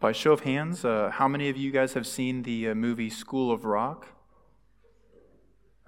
By show of hands, uh, how many of you guys have seen the uh, movie School of Rock?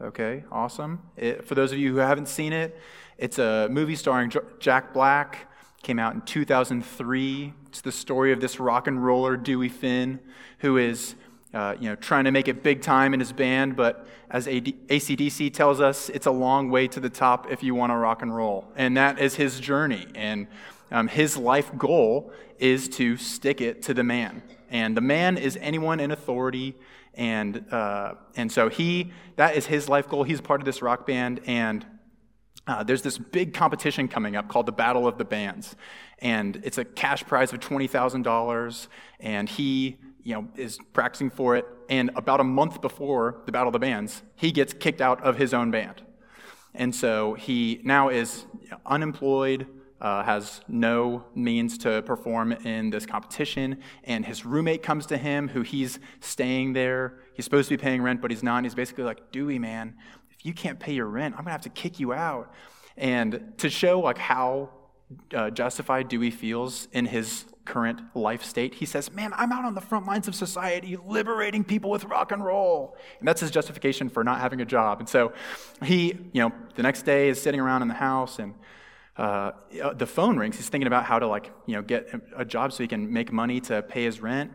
Okay, awesome. It, for those of you who haven't seen it, it's a movie starring J- Jack Black. Came out in 2003. It's the story of this rock and roller Dewey Finn, who is, uh, you know, trying to make it big time in his band. But as AD- ACDC tells us, it's a long way to the top if you want to rock and roll, and that is his journey. And um, his life goal is to stick it to the man. And the man is anyone in authority. And, uh, and so he, that is his life goal. He's part of this rock band. And uh, there's this big competition coming up called the Battle of the Bands. And it's a cash prize of $20,000. And he, you know, is practicing for it. And about a month before the Battle of the Bands, he gets kicked out of his own band. And so he now is unemployed, uh, has no means to perform in this competition, and his roommate comes to him, who he's staying there. He's supposed to be paying rent, but he's not. And he's basically like, Dewey, man, if you can't pay your rent, I'm gonna have to kick you out. And to show like how uh, justified Dewey feels in his current life state, he says, Man, I'm out on the front lines of society, liberating people with rock and roll. And that's his justification for not having a job. And so he, you know, the next day is sitting around in the house and uh, the phone rings. He's thinking about how to like you know get a job so he can make money to pay his rent.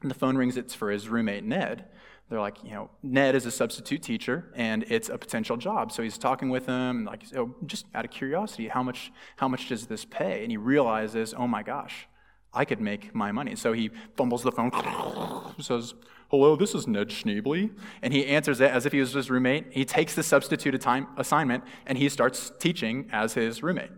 And the phone rings. It's for his roommate Ned. They're like, you know, Ned is a substitute teacher, and it's a potential job. So he's talking with him, and like, oh, just out of curiosity, how much how much does this pay? And he realizes, oh my gosh, I could make my money. So he fumbles the phone, says, Hello, this is Ned Schneebly. And he answers it as if he was his roommate. He takes the substituted time assignment and he starts teaching as his roommate.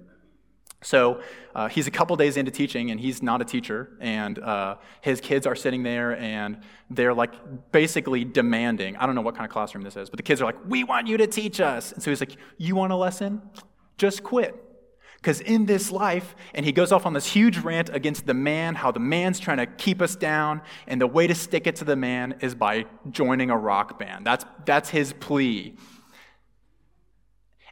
So uh, he's a couple days into teaching, and he's not a teacher. And uh, his kids are sitting there, and they're like basically demanding. I don't know what kind of classroom this is, but the kids are like, "We want you to teach us." And so he's like, "You want a lesson? Just quit." Because in this life, and he goes off on this huge rant against the man, how the man's trying to keep us down, and the way to stick it to the man is by joining a rock band. That's, that's his plea.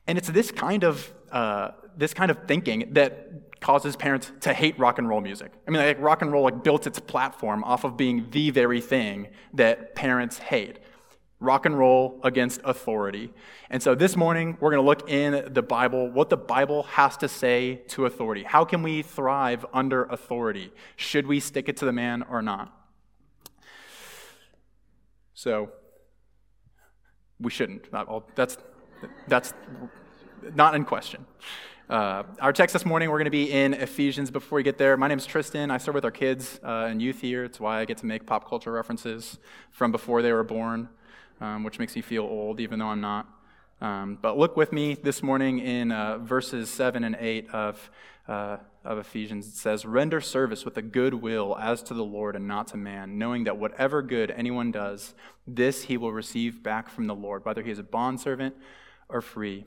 And it's this kind of, uh, this kind of thinking that causes parents to hate rock and roll music. I mean, like rock and roll like built its platform off of being the very thing that parents hate rock and roll against authority. And so this morning, we're going to look in the Bible, what the Bible has to say to authority. How can we thrive under authority? Should we stick it to the man or not? So, we shouldn't. That's, that's not in question. Uh, our text this morning, we're going to be in Ephesians. Before we get there, my name is Tristan. I serve with our kids uh, and youth here. It's why I get to make pop culture references from before they were born um, which makes me feel old, even though I'm not. Um, but look with me this morning in uh, verses 7 and 8 of, uh, of Ephesians. It says, Render service with a good will as to the Lord and not to man, knowing that whatever good anyone does, this he will receive back from the Lord, whether he is a bondservant or free.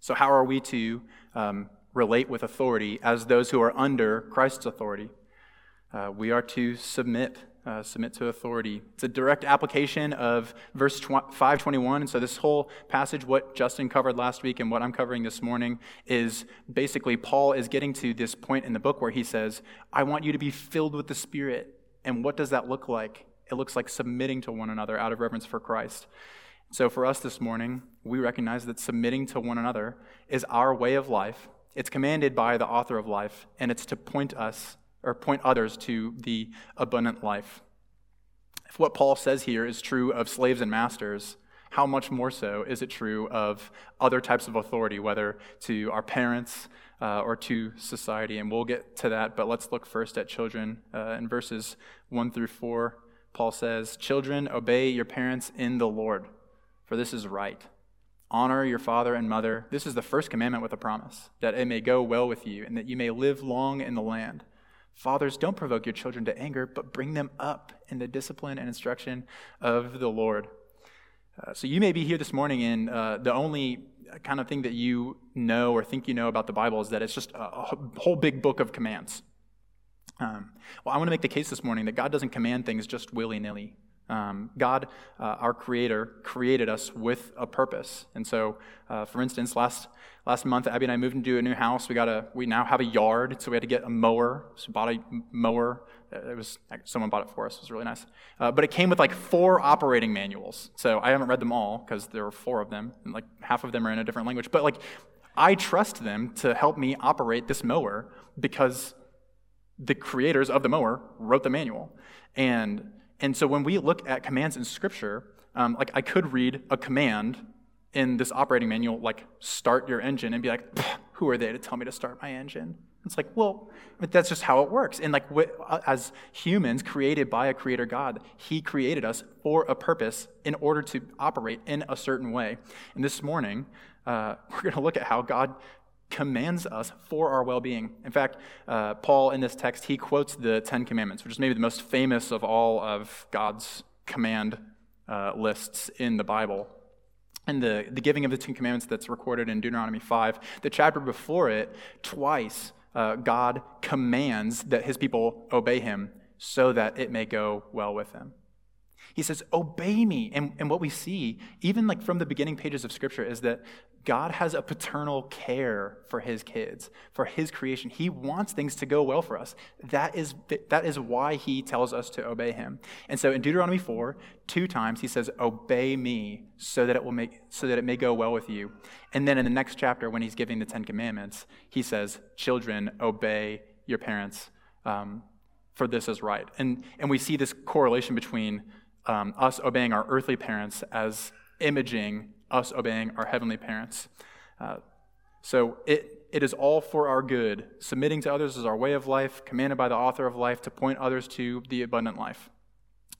So, how are we to um, relate with authority as those who are under Christ's authority? Uh, we are to submit uh, submit to authority. It's a direct application of verse 521. And so, this whole passage, what Justin covered last week and what I'm covering this morning, is basically Paul is getting to this point in the book where he says, I want you to be filled with the Spirit. And what does that look like? It looks like submitting to one another out of reverence for Christ. So, for us this morning, we recognize that submitting to one another is our way of life. It's commanded by the author of life, and it's to point us or point others to the abundant life. If what Paul says here is true of slaves and masters, how much more so is it true of other types of authority, whether to our parents uh, or to society? And we'll get to that, but let's look first at children. Uh, in verses 1 through 4, Paul says, Children, obey your parents in the Lord, for this is right. Honor your father and mother. This is the first commandment with a promise, that it may go well with you and that you may live long in the land. Fathers, don't provoke your children to anger, but bring them up in the discipline and instruction of the Lord. Uh, so you may be here this morning, and uh, the only kind of thing that you know or think you know about the Bible is that it's just a, a whole big book of commands. Um, well, I want to make the case this morning that God doesn't command things just willy nilly. Um, God, uh, our Creator, created us with a purpose. And so, uh, for instance, last last month, Abby and I moved into a new house. We got a we now have a yard, so we had to get a mower. So we bought a mower. It was someone bought it for us. It was really nice. Uh, but it came with like four operating manuals. So I haven't read them all because there were four of them, and like half of them are in a different language. But like, I trust them to help me operate this mower because the creators of the mower wrote the manual. And, and so when we look at commands in Scripture, um, like I could read a command in this operating manual, like start your engine, and be like, who are they to tell me to start my engine? It's like, well, but that's just how it works. And like, uh, as humans created by a creator God, He created us for a purpose in order to operate in a certain way. And this morning, uh, we're going to look at how God commands us for our well being. In fact, uh, Paul in this text, he quotes the Ten Commandments, which is maybe the most famous of all of God's command uh, lists in the Bible. And the, the giving of the Ten Commandments that's recorded in Deuteronomy 5, the chapter before it, twice uh, God commands that his people obey him so that it may go well with them. He says, Obey me. And, and what we see, even like from the beginning pages of Scripture, is that God has a paternal care for his kids, for his creation. He wants things to go well for us. That is, that is why he tells us to obey him. And so in Deuteronomy 4, two times he says, Obey me so that it will make so that it may go well with you. And then in the next chapter, when he's giving the Ten Commandments, he says, Children, obey your parents, um, for this is right. And, and we see this correlation between um, us obeying our earthly parents as imaging us obeying our heavenly parents. Uh, so it, it is all for our good. Submitting to others is our way of life, commanded by the author of life to point others to the abundant life.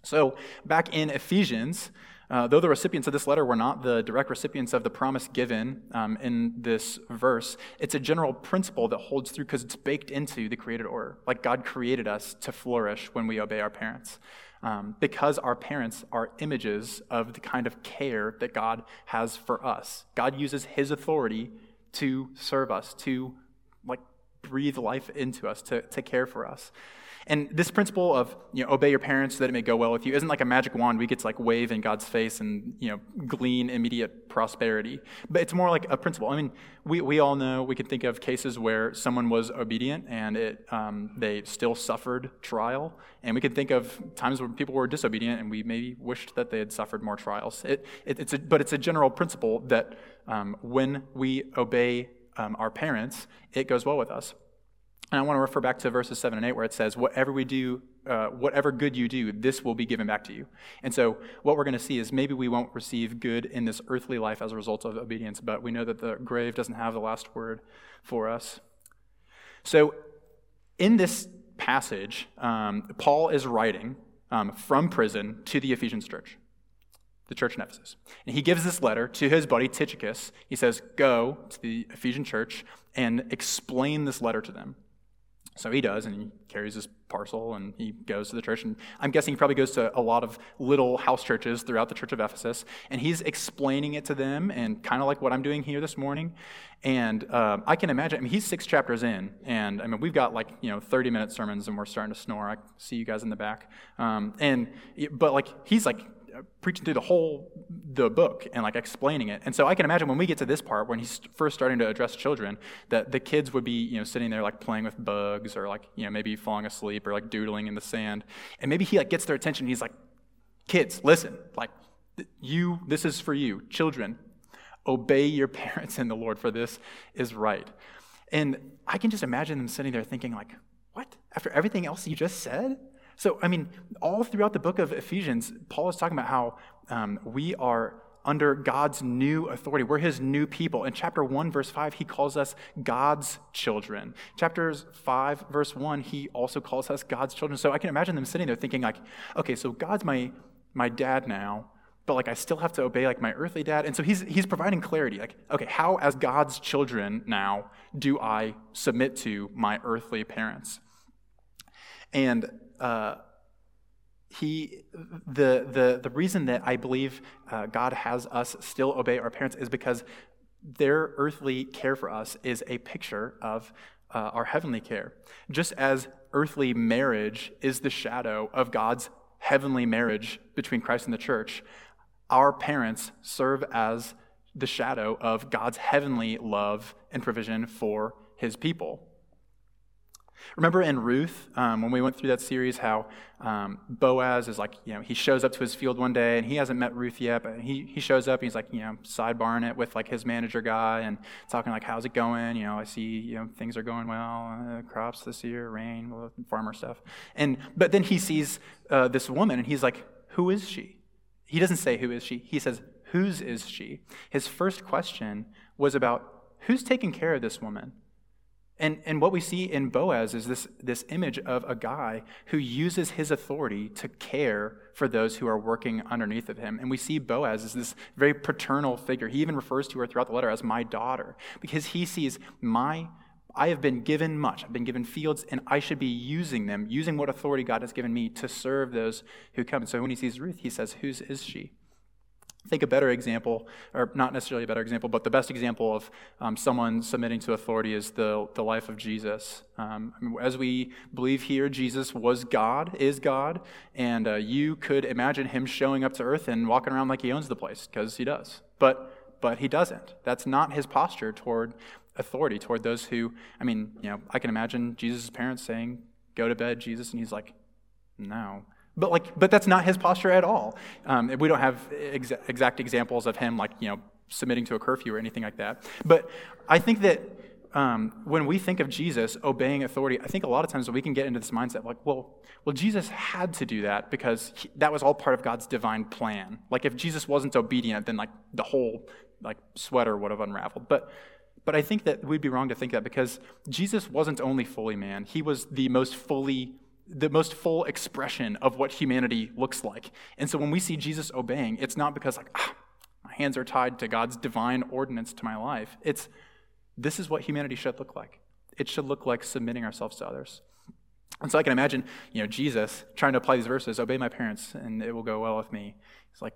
So back in Ephesians, uh, though the recipients of this letter were not the direct recipients of the promise given um, in this verse, it's a general principle that holds through because it's baked into the created order. Like God created us to flourish when we obey our parents um, because our parents are images of the kind of care that God has for us. God uses His authority to serve us, to like breathe life into us, to, to care for us. And this principle of you know, obey your parents so that it may go well with you isn't like a magic wand we get to like wave in God's face and you know glean immediate prosperity. But it's more like a principle. I mean, we, we all know we can think of cases where someone was obedient and it um, they still suffered trial, and we can think of times when people were disobedient and we maybe wished that they had suffered more trials. It, it it's a, but it's a general principle that um, when we obey um, our parents, it goes well with us. And I want to refer back to verses 7 and 8 where it says, Whatever we do, uh, whatever good you do, this will be given back to you. And so, what we're going to see is maybe we won't receive good in this earthly life as a result of obedience, but we know that the grave doesn't have the last word for us. So, in this passage, um, Paul is writing um, from prison to the Ephesians church, the church in Ephesus. And he gives this letter to his buddy Tychicus. He says, Go to the Ephesian church and explain this letter to them. So he does, and he carries his parcel and he goes to the church. And I'm guessing he probably goes to a lot of little house churches throughout the church of Ephesus. And he's explaining it to them, and kind of like what I'm doing here this morning. And uh, I can imagine, I mean, he's six chapters in, and I mean, we've got like, you know, 30 minute sermons, and we're starting to snore. I see you guys in the back. Um, and, but like, he's like preaching through the whole the book and like explaining it. And so I can imagine when we get to this part when he's first starting to address children that the kids would be, you know, sitting there like playing with bugs or like, you know, maybe falling asleep or like doodling in the sand. And maybe he like gets their attention. he's like, "Kids, listen. Like you this is for you. Children, obey your parents in the Lord for this is right." And I can just imagine them sitting there thinking like, "What? After everything else you just said?" So, I mean, all throughout the book of Ephesians, Paul is talking about how um, we are under God's new authority. We're his new people. In chapter 1, verse 5, he calls us God's children. Chapters 5, verse 1, he also calls us God's children. So I can imagine them sitting there thinking, like, okay, so God's my, my dad now, but like I still have to obey like my earthly dad. And so he's he's providing clarity. Like, okay, how as God's children now do I submit to my earthly parents? And uh, he the the the reason that I believe uh, God has us still obey our parents is because their earthly care for us is a picture of uh, our heavenly care. Just as earthly marriage is the shadow of God's heavenly marriage between Christ and the church, our parents serve as the shadow of God's heavenly love and provision for his people. Remember in Ruth, um, when we went through that series, how um, Boaz is like, you know, he shows up to his field one day and he hasn't met Ruth yet, but he, he shows up and he's like, you know, sidebarring it with like his manager guy and talking like, how's it going? You know, I see, you know, things are going well, uh, crops this year, rain, farmer stuff. And, but then he sees uh, this woman and he's like, who is she? He doesn't say who is she. He says, whose is she? His first question was about who's taking care of this woman? And, and what we see in Boaz is this, this image of a guy who uses his authority to care for those who are working underneath of him. And we see Boaz as this very paternal figure. He even refers to her throughout the letter as my daughter, because he sees my I have been given much. I've been given fields, and I should be using them, using what authority God has given me to serve those who come. And so when he sees Ruth, he says, Whose is she? I think a better example, or not necessarily a better example, but the best example of um, someone submitting to authority is the, the life of Jesus. Um, as we believe here, Jesus was God, is God, and uh, you could imagine him showing up to earth and walking around like he owns the place, because he does. But, but he doesn't. That's not his posture toward authority, toward those who, I mean, you know, I can imagine Jesus' parents saying, Go to bed, Jesus, and he's like, No. But like, but that's not his posture at all. Um, we don't have exa- exact examples of him like you know submitting to a curfew or anything like that. But I think that um, when we think of Jesus obeying authority, I think a lot of times we can get into this mindset like, well, well, Jesus had to do that because he, that was all part of God's divine plan. Like if Jesus wasn't obedient, then like the whole like sweater would have unraveled. But but I think that we'd be wrong to think that because Jesus wasn't only fully man; he was the most fully the most full expression of what humanity looks like. And so when we see Jesus obeying, it's not because, like, ah, my hands are tied to God's divine ordinance to my life. It's this is what humanity should look like. It should look like submitting ourselves to others. And so I can imagine, you know, Jesus trying to apply these verses, obey my parents and it will go well with me. It's like,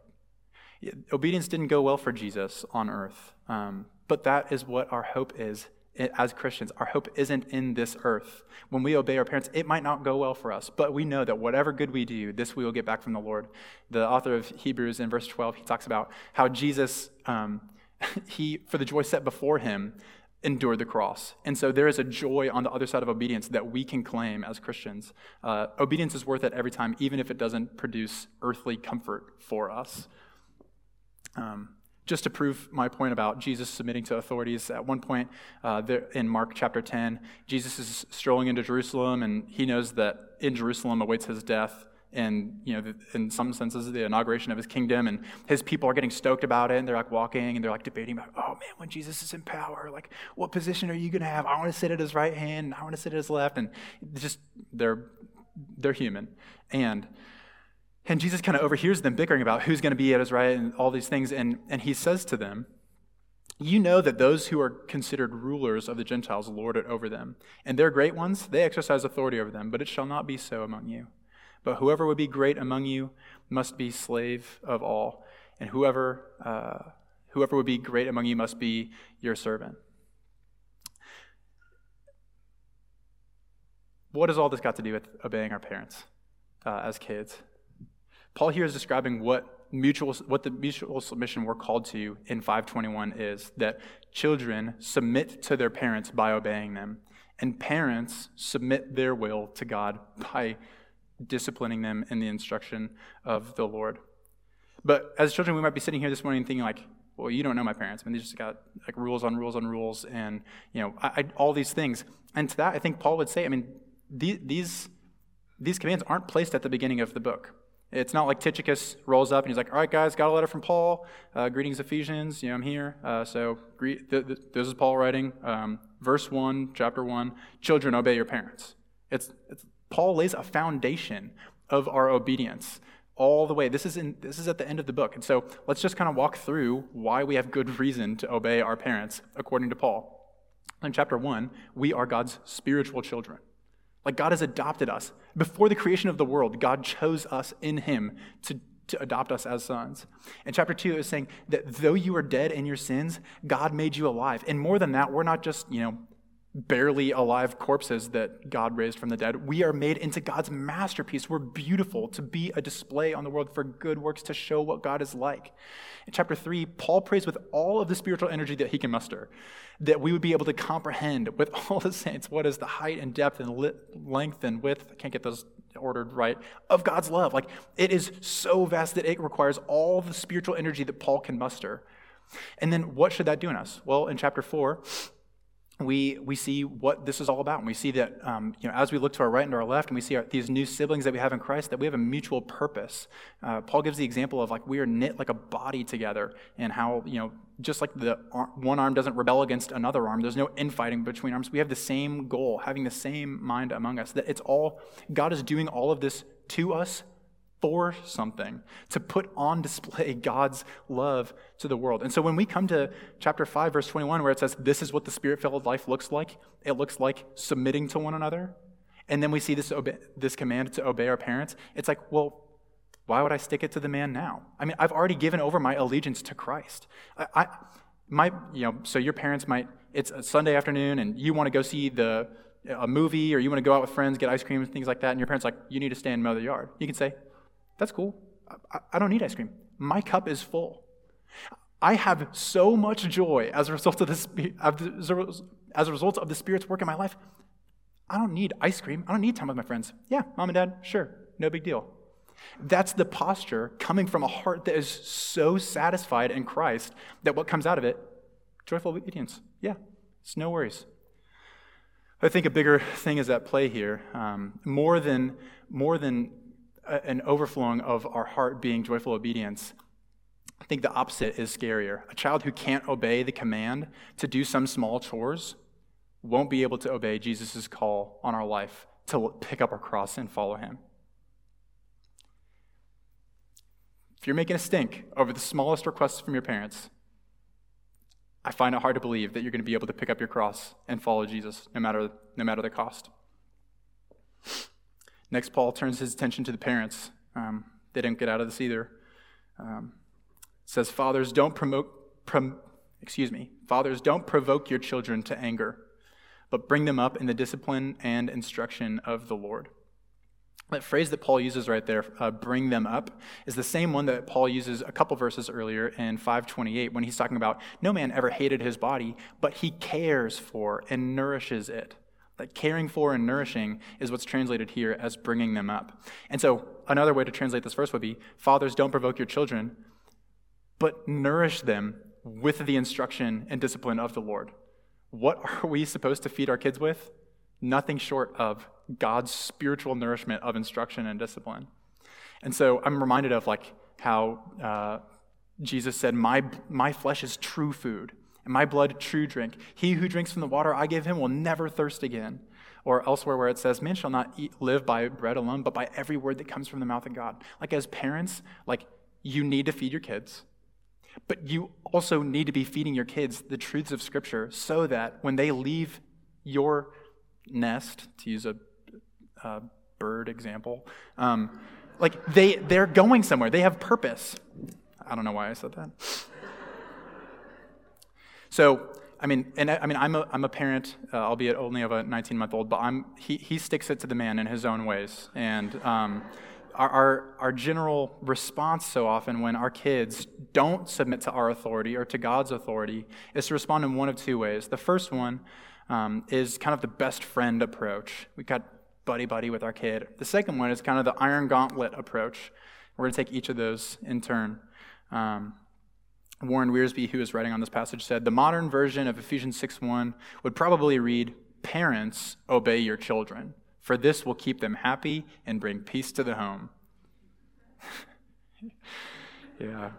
obedience didn't go well for Jesus on earth. Um, but that is what our hope is as Christians, our hope isn't in this earth. When we obey our parents, it might not go well for us, but we know that whatever good we do, this we will get back from the Lord. The author of Hebrews in verse 12, he talks about how Jesus, um, he, for the joy set before him, endured the cross. And so there is a joy on the other side of obedience that we can claim as Christians. Uh, obedience is worth it every time, even if it doesn't produce earthly comfort for us. Um, just to prove my point about Jesus submitting to authorities, at one point uh, there, in Mark chapter 10, Jesus is strolling into Jerusalem, and he knows that in Jerusalem awaits his death and you know in some senses the inauguration of his kingdom and his people are getting stoked about it and they're like walking and they're like debating about oh man when jesus is in power like what position are you going to have? I want to sit at his right hand i want to sit at his left and just they're they're human. And and Jesus kind of overhears them bickering about who's going to be at his right and all these things. And, and he says to them, You know that those who are considered rulers of the Gentiles lord it over them. And their great ones, they exercise authority over them, but it shall not be so among you. But whoever would be great among you must be slave of all. And whoever, uh, whoever would be great among you must be your servant. What has all this got to do with obeying our parents uh, as kids? Paul here is describing what mutual what the mutual submission we're called to in 521 is that children submit to their parents by obeying them and parents submit their will to God by disciplining them in the instruction of the Lord. But as children, we might be sitting here this morning thinking like, well, you don't know my parents. I mean, they just got like rules on rules on rules, and you know, I, I, all these things. And to that, I think Paul would say, I mean, these these commands aren't placed at the beginning of the book. It's not like Tychicus rolls up and he's like, all right, guys, got a letter from Paul. Uh, greetings, Ephesians. You know, I'm here. Uh, so greet, th- th- this is Paul writing. Um, verse 1, chapter 1 Children, obey your parents. It's, it's, Paul lays a foundation of our obedience all the way. This is, in, this is at the end of the book. And so let's just kind of walk through why we have good reason to obey our parents, according to Paul. In chapter 1, we are God's spiritual children. Like God has adopted us. Before the creation of the world, God chose us in Him to, to adopt us as sons. In chapter 2, it was saying that though you were dead in your sins, God made you alive. And more than that, we're not just, you know, barely alive corpses that God raised from the dead. We are made into God's masterpiece. We're beautiful to be a display on the world for good works to show what God is like. In chapter 3, Paul prays with all of the spiritual energy that he can muster that we would be able to comprehend with all the saints what is the height and depth and length and width. I can't get those ordered right of God's love. Like it is so vast that it requires all the spiritual energy that Paul can muster. And then what should that do in us? Well, in chapter 4, we, we see what this is all about. And we see that, um, you know, as we look to our right and to our left, and we see our, these new siblings that we have in Christ, that we have a mutual purpose. Uh, Paul gives the example of like we are knit like a body together, and how, you know, just like the one arm doesn't rebel against another arm, there's no infighting between arms. We have the same goal, having the same mind among us. That it's all, God is doing all of this to us for something, to put on display God's love to the world. And so when we come to chapter 5, verse 21, where it says, This is what the spirit filled life looks like, it looks like submitting to one another. And then we see this, obe- this command to obey our parents. It's like, well, why would I stick it to the man now? I mean, I've already given over my allegiance to Christ. I, I my, you know, so your parents might, it's a Sunday afternoon and you want to go see the, a movie or you want to go out with friends, get ice cream and things like that, and your parents like, you need to stay and mow the yard. You can say, that's cool. I, I don't need ice cream. My cup is full. I have so much joy as a result of this, as a result of the Spirit's work in my life. I don't need ice cream. I don't need time with my friends. Yeah, mom and dad, sure, no big deal. That's the posture coming from a heart that is so satisfied in Christ that what comes out of it, joyful obedience. Yeah, it's no worries. I think a bigger thing is at play here. Um, more than more than an overflowing of our heart being joyful obedience, I think the opposite is scarier. A child who can't obey the command to do some small chores won't be able to obey Jesus' call on our life to pick up our cross and follow him. If you're making a stink over the smallest requests from your parents, I find it hard to believe that you're going to be able to pick up your cross and follow Jesus no matter, no matter the cost. Next, Paul turns his attention to the parents. Um, they didn't get out of this either. Um, says, Fathers, don't promote, prom, excuse me, fathers, don't provoke your children to anger, but bring them up in the discipline and instruction of the Lord. That phrase that Paul uses right there, uh, bring them up, is the same one that Paul uses a couple verses earlier in 528 when he's talking about no man ever hated his body, but he cares for and nourishes it. That caring for and nourishing is what's translated here as bringing them up. And so, another way to translate this verse would be Fathers, don't provoke your children, but nourish them with the instruction and discipline of the Lord. What are we supposed to feed our kids with? Nothing short of God's spiritual nourishment of instruction and discipline. And so, I'm reminded of like how uh, Jesus said, my, my flesh is true food and my blood true drink. He who drinks from the water I give him will never thirst again. Or elsewhere where it says, Man shall not eat, live by bread alone, but by every word that comes from the mouth of God. Like as parents, like you need to feed your kids. But you also need to be feeding your kids the truths of Scripture so that when they leave your nest, to use a, a bird example, um, like they, they're going somewhere. They have purpose. I don't know why I said that. So, I mean, and I, mean, I'm a, I'm a parent, uh, albeit only of a 19 month old, but I'm, he, he sticks it to the man in his own ways. And um, our, our, our general response so often when our kids don't submit to our authority or to God's authority is to respond in one of two ways. The first one um, is kind of the best friend approach. We've got buddy buddy with our kid. The second one is kind of the iron gauntlet approach. We're going to take each of those in turn. Um, Warren Wiersbe, who is writing on this passage, said the modern version of Ephesians 6:1 would probably read, "Parents, obey your children, for this will keep them happy and bring peace to the home." yeah,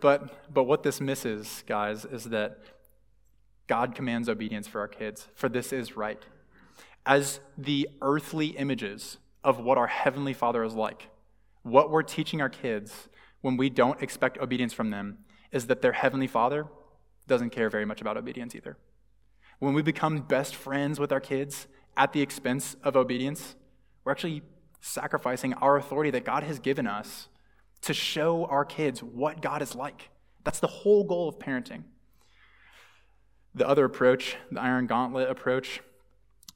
but but what this misses, guys, is that God commands obedience for our kids, for this is right. As the earthly images of what our heavenly Father is like, what we're teaching our kids when we don't expect obedience from them is that their heavenly father doesn't care very much about obedience either. When we become best friends with our kids at the expense of obedience, we're actually sacrificing our authority that God has given us to show our kids what God is like. That's the whole goal of parenting. The other approach, the iron gauntlet approach,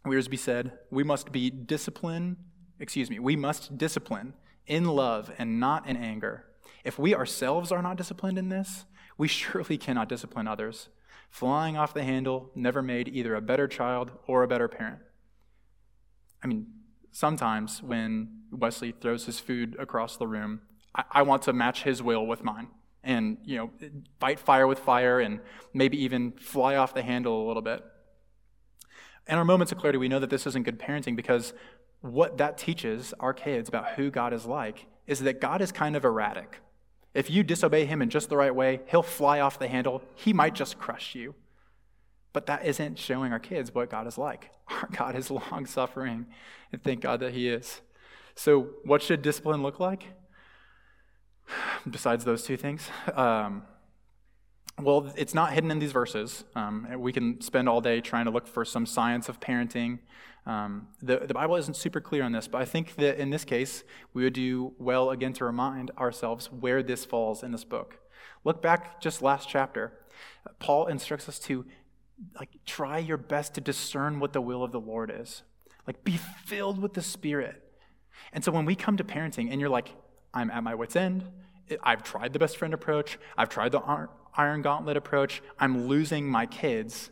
Wiersbe said, we must be disciplined, excuse me, we must discipline in love and not in anger. If we ourselves are not disciplined in this, we surely cannot discipline others. Flying off the handle never made either a better child or a better parent. I mean, sometimes when Wesley throws his food across the room, I, I want to match his will with mine and, you know, fight fire with fire and maybe even fly off the handle a little bit. In our moments of clarity, we know that this isn't good parenting because what that teaches our kids about who God is like is that God is kind of erratic. If you disobey him in just the right way, he'll fly off the handle. He might just crush you. But that isn't showing our kids what God is like. Our God is long suffering, and thank God that He is. So, what should discipline look like? Besides those two things, um, well, it's not hidden in these verses. Um, we can spend all day trying to look for some science of parenting. Um, the, the Bible isn't super clear on this, but I think that in this case, we would do well again to remind ourselves where this falls in this book. Look back just last chapter. Paul instructs us to like try your best to discern what the will of the Lord is. Like be filled with the Spirit. And so when we come to parenting and you're like, I'm at my wits' end, I've tried the best friend approach, I've tried the iron gauntlet approach, I'm losing my kids.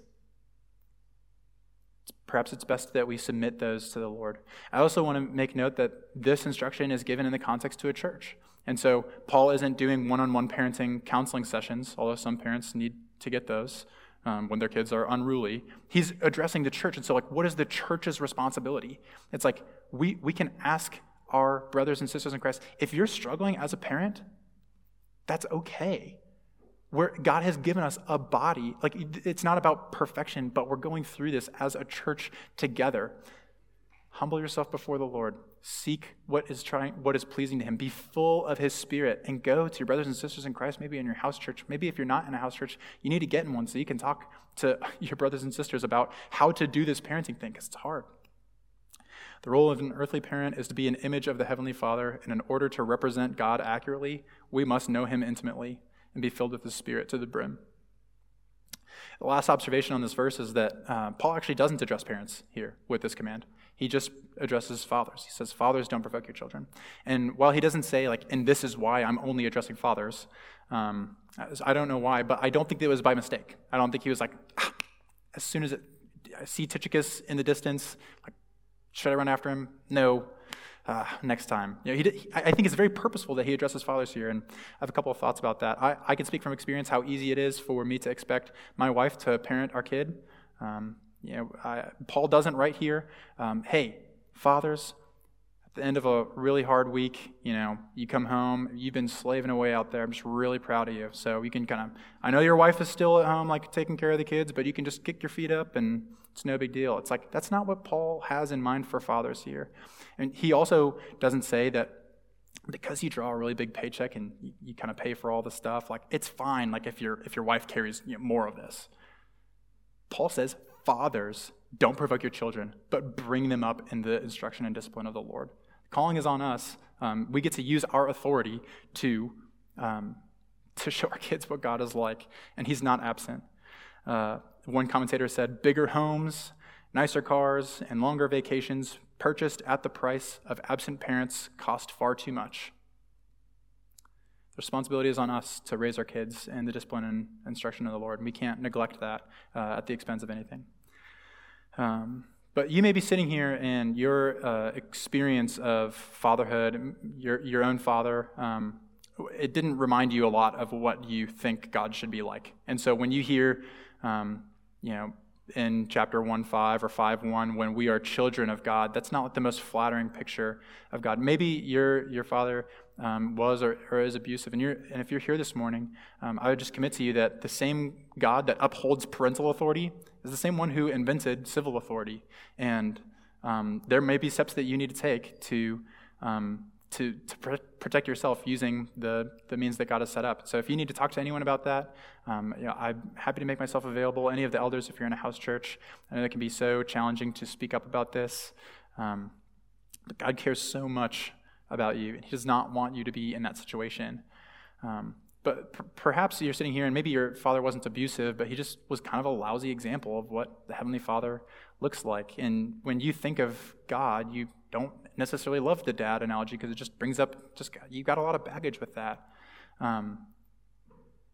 Perhaps it's best that we submit those to the Lord. I also want to make note that this instruction is given in the context to a church. And so Paul isn't doing one on one parenting counseling sessions, although some parents need to get those um, when their kids are unruly. He's addressing the church. And so, like, what is the church's responsibility? It's like we, we can ask our brothers and sisters in Christ if you're struggling as a parent, that's okay. Where God has given us a body, like it's not about perfection, but we're going through this as a church together. Humble yourself before the Lord. Seek what is trying, what is pleasing to Him. Be full of His Spirit, and go to your brothers and sisters in Christ. Maybe in your house church. Maybe if you're not in a house church, you need to get in one so you can talk to your brothers and sisters about how to do this parenting thing. Because it's hard. The role of an earthly parent is to be an image of the Heavenly Father, and in order to represent God accurately, we must know Him intimately and be filled with the Spirit to the brim. The last observation on this verse is that uh, Paul actually doesn't address parents here with this command. He just addresses fathers. He says, Fathers, don't provoke your children. And while he doesn't say, like, and this is why I'm only addressing fathers, um, I don't know why, but I don't think it was by mistake. I don't think he was like, ah, as soon as it, I see Tychicus in the distance, like, should I run after him? No. Uh, next time. You know, he did, he, I think it's very purposeful that he addresses fathers here, and I have a couple of thoughts about that. I, I can speak from experience how easy it is for me to expect my wife to parent our kid. Um, you know, I, Paul doesn't write here, um, hey, fathers, at the end of a really hard week, you know, you come home, you've been slaving away out there. I'm just really proud of you. So you can kind of, I know your wife is still at home, like taking care of the kids, but you can just kick your feet up and it's no big deal. It's like, that's not what Paul has in mind for fathers here. And he also doesn't say that because you draw a really big paycheck and you, you kind of pay for all the stuff, like it's fine, like if your if your wife carries you know, more of this. Paul says fathers, don't provoke your children, but bring them up in the instruction and discipline of the Lord. Calling is on us. Um, we get to use our authority to, um, to show our kids what God is like, and He's not absent. Uh, one commentator said, bigger homes, nicer cars, and longer vacations purchased at the price of absent parents cost far too much. The responsibility is on us to raise our kids in the discipline and instruction of the Lord. and We can't neglect that uh, at the expense of anything. Um, but you may be sitting here and your uh, experience of fatherhood, your, your own father, um, it didn't remind you a lot of what you think God should be like. And so when you hear, um, you know, in chapter 1 5 or 5 1 when we are children of God. That's not the most flattering picture of God. Maybe your, your father um, was or, or, is abusive, and, you're, and if you're here this morning, um, I would just commit to you that the same God that upholds parental authority is the same one who invented civil authority. And um, there may be steps that you need to take to um, to, to pr- protect yourself using the, the means that God has set up. So if you need to talk to anyone about that, um, you know, I'm happy to make myself available. Any of the elders, if you're in a house church, I know it can be so challenging to speak up about this. Um, but God cares so much about you, and He does not want you to be in that situation. Um, but p- perhaps you're sitting here and maybe your father wasn't abusive, but he just was kind of a lousy example of what the Heavenly Father looks like. And when you think of God, you don't necessarily love the dad analogy because it just brings up, just you've got a lot of baggage with that. Um,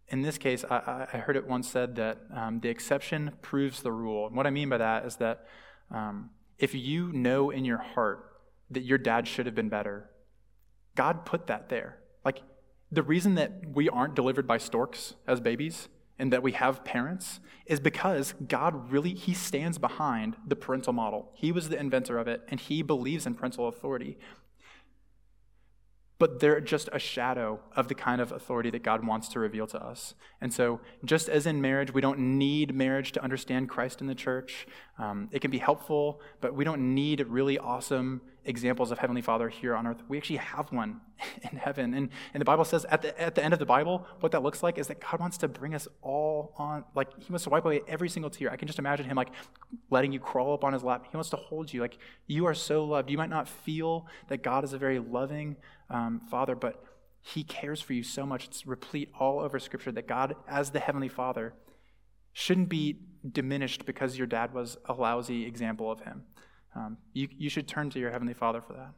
in this case, I, I, heard it once said that um, the exception proves the rule. And what I mean by that is that um, if you know in your heart that your dad should have been better, God put that there. Like, the reason that we aren't delivered by storks as babies and that we have parents is because God really he stands behind the parental model. He was the inventor of it and he believes in parental authority but they're just a shadow of the kind of authority that God wants to reveal to us. And so, just as in marriage, we don't need marriage to understand Christ in the church. Um, it can be helpful, but we don't need really awesome examples of Heavenly Father here on earth. We actually have one in heaven. And, and the Bible says at the, at the end of the Bible, what that looks like is that God wants to bring us all on, like, He wants to wipe away every single tear. I can just imagine Him, like, letting you crawl up on His lap. He wants to hold you. Like, you are so loved. You might not feel that God is a very loving um, Father, but He cares for you so much. It's replete all over Scripture that God, as the Heavenly Father, shouldn't be diminished because your dad was a lousy example of Him. Um, you, you should turn to your Heavenly Father for that.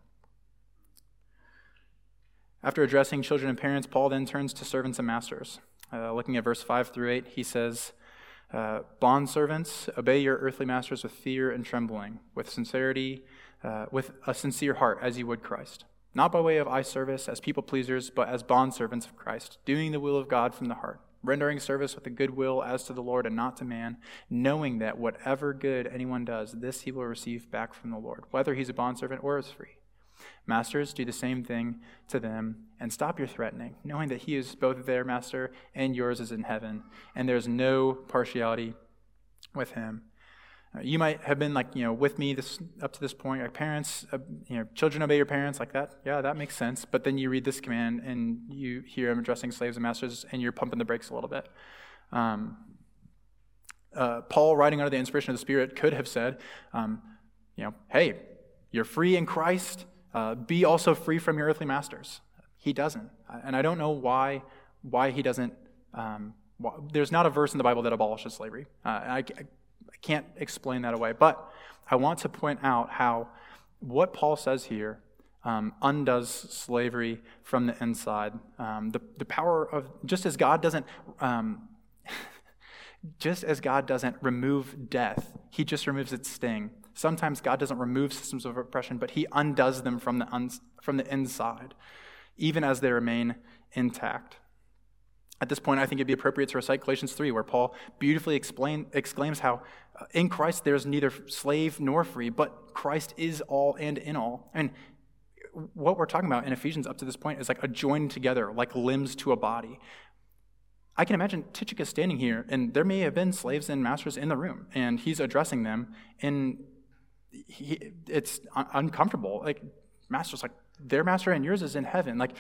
After addressing children and parents, Paul then turns to servants and masters. Uh, looking at verse 5 through 8, he says, uh, Bondservants, obey your earthly masters with fear and trembling, with sincerity, uh, with a sincere heart, as you would Christ. Not by way of eye service as people pleasers, but as bondservants of Christ, doing the will of God from the heart rendering service with a good will as to the Lord and not to man, knowing that whatever good anyone does, this he will receive back from the Lord, whether he's a bondservant or is free. Masters, do the same thing to them and stop your threatening, knowing that he is both their master and yours is in heaven, and there's no partiality with him. Uh, you might have been like, you know, with me this up to this point, like parents, uh, you know, children obey your parents, like that. Yeah, that makes sense. But then you read this command and you hear him addressing slaves and masters, and you're pumping the brakes a little bit. Um, uh, Paul, writing under the inspiration of the Spirit, could have said, um, you know, hey, you're free in Christ. Uh, be also free from your earthly masters. He doesn't, and I don't know why why he doesn't. Um, why, there's not a verse in the Bible that abolishes slavery. Uh, I, I can't explain that away. But I want to point out how what Paul says here um, undoes slavery from the inside. Um, the, the power of, just as God doesn't, um, just as God doesn't remove death, he just removes its sting. Sometimes God doesn't remove systems of oppression, but he undoes them from the, un, from the inside, even as they remain intact. At this point, I think it'd be appropriate to recite Galatians 3, where Paul beautifully explain, exclaims how uh, in Christ there's neither slave nor free, but Christ is all and in all. And what we're talking about in Ephesians up to this point is like a joined together, like limbs to a body. I can imagine Tychicus standing here, and there may have been slaves and masters in the room, and he's addressing them, and he, it's un- uncomfortable. Like, master's like, their master and yours is in heaven. Like,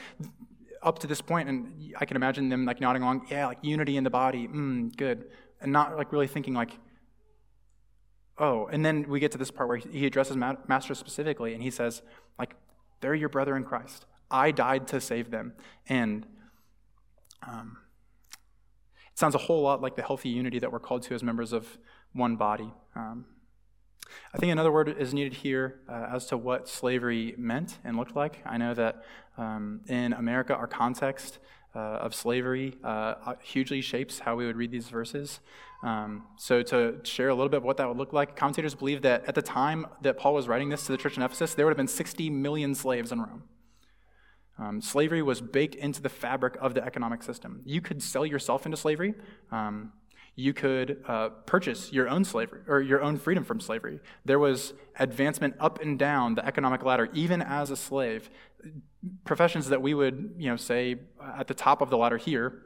up to this point, and I can imagine them like nodding along, yeah, like unity in the body, mm, good, and not like really thinking like, oh. And then we get to this part where he addresses Master specifically, and he says, like, they're your brother in Christ. I died to save them, and um, it sounds a whole lot like the healthy unity that we're called to as members of one body. Um, I think another word is needed here uh, as to what slavery meant and looked like. I know that um, in America, our context uh, of slavery uh, hugely shapes how we would read these verses. Um, so, to share a little bit of what that would look like, commentators believe that at the time that Paul was writing this to the church in Ephesus, there would have been 60 million slaves in Rome. Um, slavery was baked into the fabric of the economic system. You could sell yourself into slavery. Um, you could uh, purchase your own slavery or your own freedom from slavery. There was advancement up and down the economic ladder, even as a slave. Professions that we would, you know, say at the top of the ladder here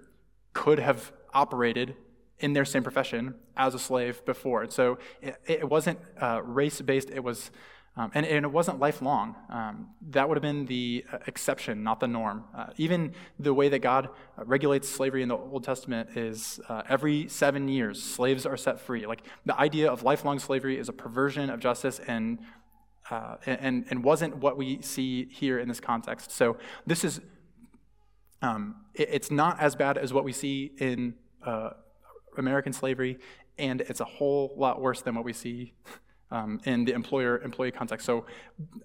could have operated in their same profession as a slave before. And So it, it wasn't uh, race based, it was um, and, and, it wasn't lifelong. Um, that would have been the uh, exception, not the norm. Uh, even the way that God uh, regulates slavery in the Old Testament is uh, every seven years, slaves are set free. Like the idea of lifelong slavery is a perversion of justice and, uh, and, and wasn't what we see here in this context. So this is Um, it, it's not as bad as what we see in uh, American slavery, and it's a whole lot worse than what we see um, in the employer employee context. So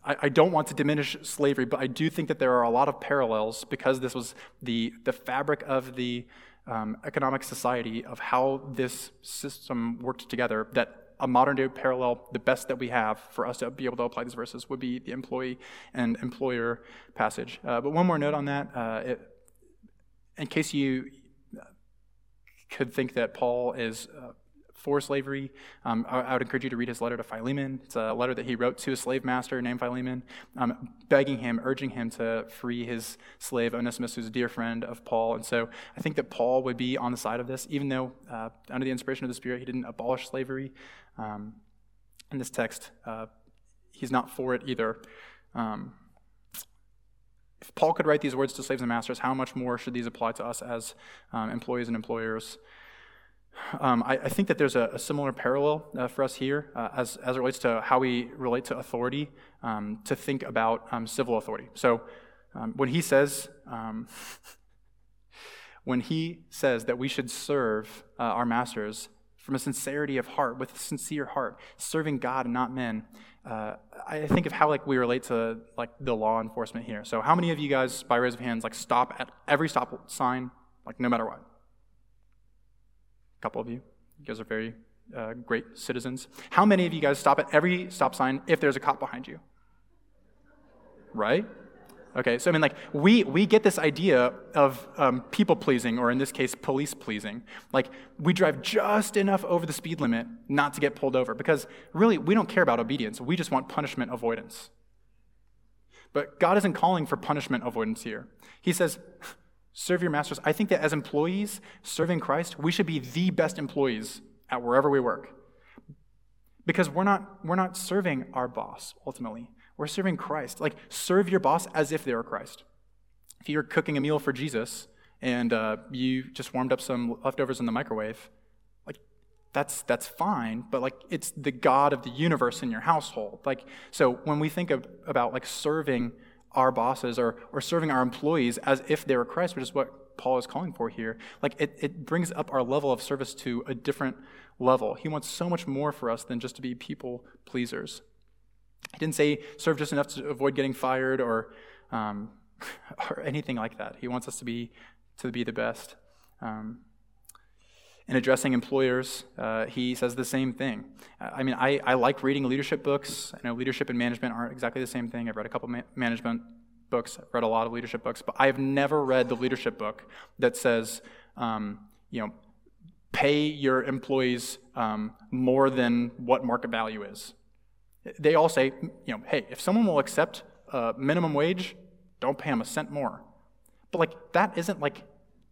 I, I, don't want to diminish slavery, but I do think that there are a lot of parallels because this was the, the fabric of the um, economic society of how this system worked together that a modern day parallel, the best that we have for us to be able to apply these verses would be the employee and employer passage. Uh, but one more note on that. Uh, it, in case you could think that Paul is uh, for slavery. Um, I, I, would encourage you to read his letter to Philemon. It's a letter that he wrote to a slave master named Philemon, um, begging him, urging him to free his slave Onesimus, who's a dear friend of Paul. And so I think that Paul would be on the side of this, even though uh, under the inspiration of the Spirit, he didn't abolish slavery. Um, in this text, uh, he's not for it either. Um, if Paul could write these words to slaves and masters, how much more should these apply to us as um, employees and employers? Um, I, I, think that there's a, a similar parallel uh, for us here uh, as, as it relates to how we relate to authority, um, to think about um, civil authority. So um, when he says, um, when he says that we should serve uh, our masters from a sincerity of heart, with a sincere heart, serving God and not men, uh, I think of how like we relate to like the law enforcement here. So how many of you guys, by raise of hands, like stop at every stop sign, like no matter what? Couple of you. You guys are very uh, great citizens. How many of you guys stop at every stop sign if there's a cop behind you? Right? Okay, so I mean, like, we, we get this idea of um, people pleasing, or in this case, police pleasing. Like, we drive just enough over the speed limit not to get pulled over, because really, we don't care about obedience. We just want punishment avoidance. But God isn't calling for punishment avoidance here. He says, Serve your masters. I think that as employees serving Christ, we should be the best employees at wherever we work. Because we're not, we're not serving our boss, ultimately. We're serving Christ. Like, serve your boss as if they were Christ. If you're cooking a meal for Jesus and uh, you just warmed up some leftovers in the microwave, like, that's, that's fine, but like, it's the God of the universe in your household. Like, so when we think of, about like serving our bosses or, or serving our employees as if they were Christ, which is what Paul is calling for here. Like it, it brings up our level of service to a different level. He wants so much more for us than just to be people pleasers. He didn't say serve just enough to avoid getting fired or, um, or anything like that. He wants us to be to be the best. Um, in addressing employers, uh, he says the same thing. I mean, I, I like reading leadership books. I know leadership and management aren't exactly the same thing. I've read a couple ma- management books, I've read a lot of leadership books, but I've never read the leadership book that says, um, you know, pay your employees um, more than what market value is. They all say, you know, hey, if someone will accept minimum wage, don't pay them a cent more. But like that isn't like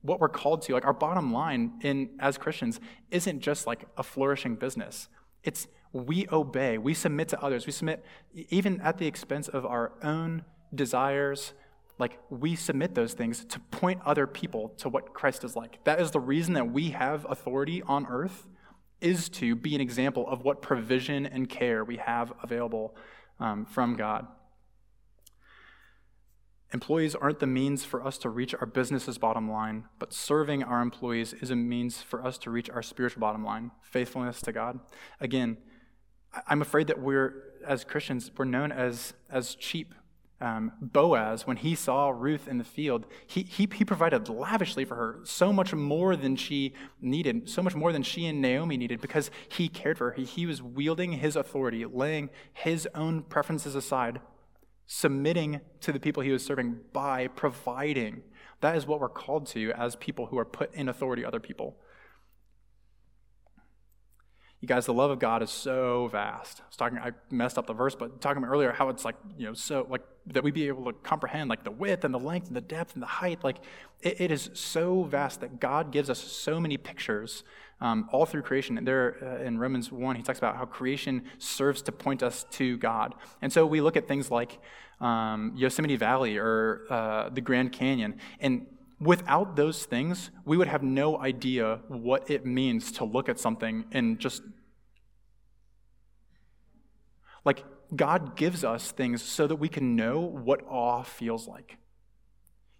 what we're called to, like our bottom line in as Christians, isn't just like a flourishing business. It's we obey, we submit to others, we submit even at the expense of our own desires. Like we submit those things to point other people to what Christ is like. That is the reason that we have authority on earth, is to be an example of what provision and care we have available um, from God. Employees aren't the means for us to reach our business's bottom line, but serving our employees is a means for us to reach our spiritual bottom line, faithfulness to God. Again, I'm afraid that we're, as Christians, we're known as, as cheap. Um, Boaz, when he saw Ruth in the field, he, he, he provided lavishly for her, so much more than she needed, so much more than she and Naomi needed, because he cared for her. He, he was wielding his authority, laying his own preferences aside submitting to the people he was serving by providing. That is what we're called to as people who are put in authority other people. You guys, the love of God is so vast. I was talking, I messed up the verse, but talking about earlier how it's like, you know, so like that we be able to comprehend like the width and the length and the depth and the height. Like it, it is so vast that God gives us so many pictures um, all through creation. And there uh, in Romans 1, he talks about how creation serves to point us to God. And so we look at things like um, Yosemite Valley or uh, the Grand Canyon. And without those things, we would have no idea what it means to look at something and just. Like, God gives us things so that we can know what awe feels like.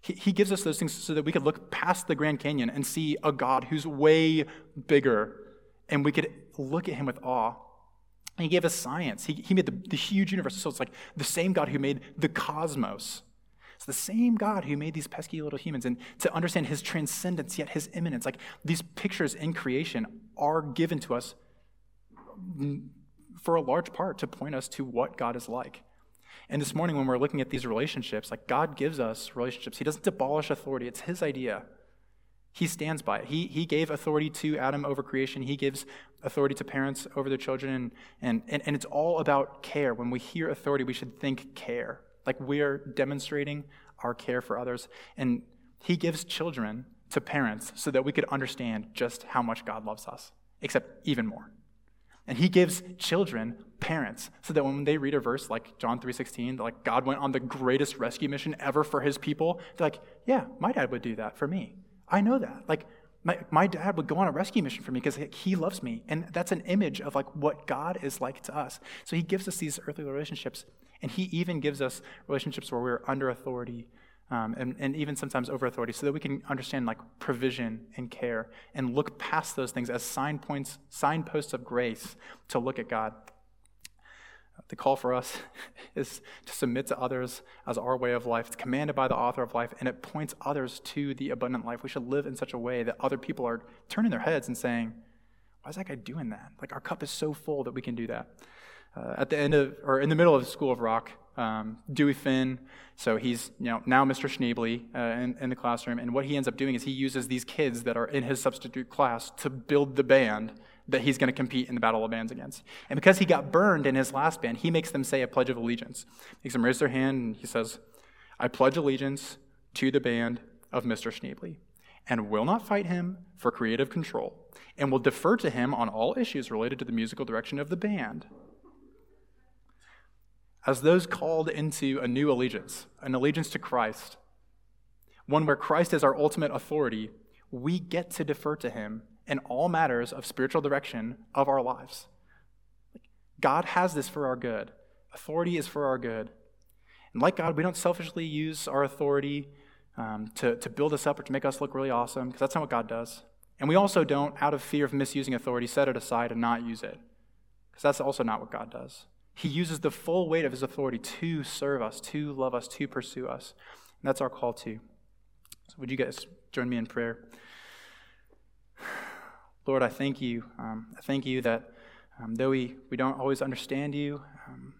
He, he gives us those things so that we could look past the Grand Canyon and see a God who's way bigger, and we could look at him with awe. And he gave us science. He, he made the, the huge universe. So it's like the same God who made the cosmos. It's the same God who made these pesky little humans. And to understand his transcendence, yet his immanence, like these pictures in creation are given to us mm, for a large part to point us to what God is like. And this morning, when we're looking at these relationships, like God gives us relationships, He doesn't abolish authority, it's His idea. He stands by it. He, he gave authority to Adam over creation. He gives authority to parents over their children. And, and, and, and it's all about care. When we hear authority, we should think care. Like we're demonstrating our care for others. And He gives children to parents so that we could understand just how much God loves us, except even more. And he gives children parents so that when they read a verse like John 3:16, like God went on the greatest rescue mission ever for his people, they're like, yeah, my dad would do that for me. I know that. Like my, my dad would go on a rescue mission for me because he loves me. And that's an image of like what God is like to us. So he gives us these earthly relationships. And he even gives us relationships where we're under authority um, and, and even sometimes over authority, so that we can understand like provision and care and look past those things as sign points, signposts of grace to look at God. The call for us is to submit to others as our way of life. It's commanded by the author of life, and it points others to the abundant life. We should live in such a way that other people are turning their heads and saying, Why is that guy doing that? Like, our cup is so full that we can do that. Uh, at the end of, or in the middle of School of Rock, um, Dewey Finn. So he's you know, now Mr. Schneebly uh, in, in, the classroom. And what he ends up doing is he uses these kids that are in his substitute class to build the band that he's going to compete in the Battle of Bands against. And because he got burned in his last band, he makes them say a Pledge of Allegiance. Makes them raise their hand and he says, I pledge allegiance to the band of Mr. Schneebly and will not fight him for creative control and will defer to him on all issues related to the musical direction of the band as those called into a new allegiance, an allegiance to Christ, one where Christ is our ultimate authority, we get to defer to him in all matters of spiritual direction of our lives. God has this for our good. Authority is for our good. And like God, we don't selfishly use our authority um, to, to build us up or to make us look really awesome, because that's not what God does. And we also don't, out of fear of misusing authority, set it aside and not use it, because that's also not what God does. He uses the full weight of his authority to serve us, to love us, to pursue us. And that's our call too. So, would you guys join me in prayer? Lord, I thank you. Um, I thank you that um, though we, we don't always understand you, um,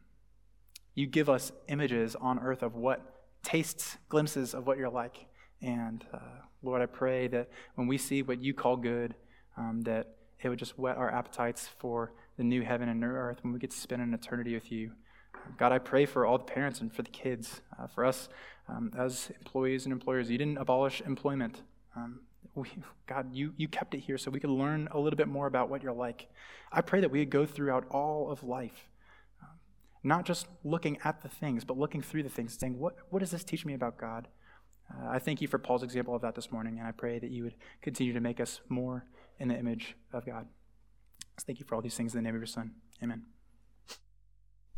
you give us images on earth of what tastes, glimpses of what you're like. And uh, Lord, I pray that when we see what you call good, um, that it would just whet our appetites for the new heaven and new earth when we get to spend an eternity with you. God, I pray for all the parents and for the kids, uh, for us um, as employees and employers. You didn't abolish employment. Um, we, God, you, you kept it here so we could learn a little bit more about what you're like. I pray that we would go throughout all of life, um, not just looking at the things, but looking through the things, saying, what, what does this teach me about God? Uh, I thank you for Paul's example of that this morning, and I pray that you would continue to make us more in the image of God. Thank you for all these things in the name of your Son. Amen.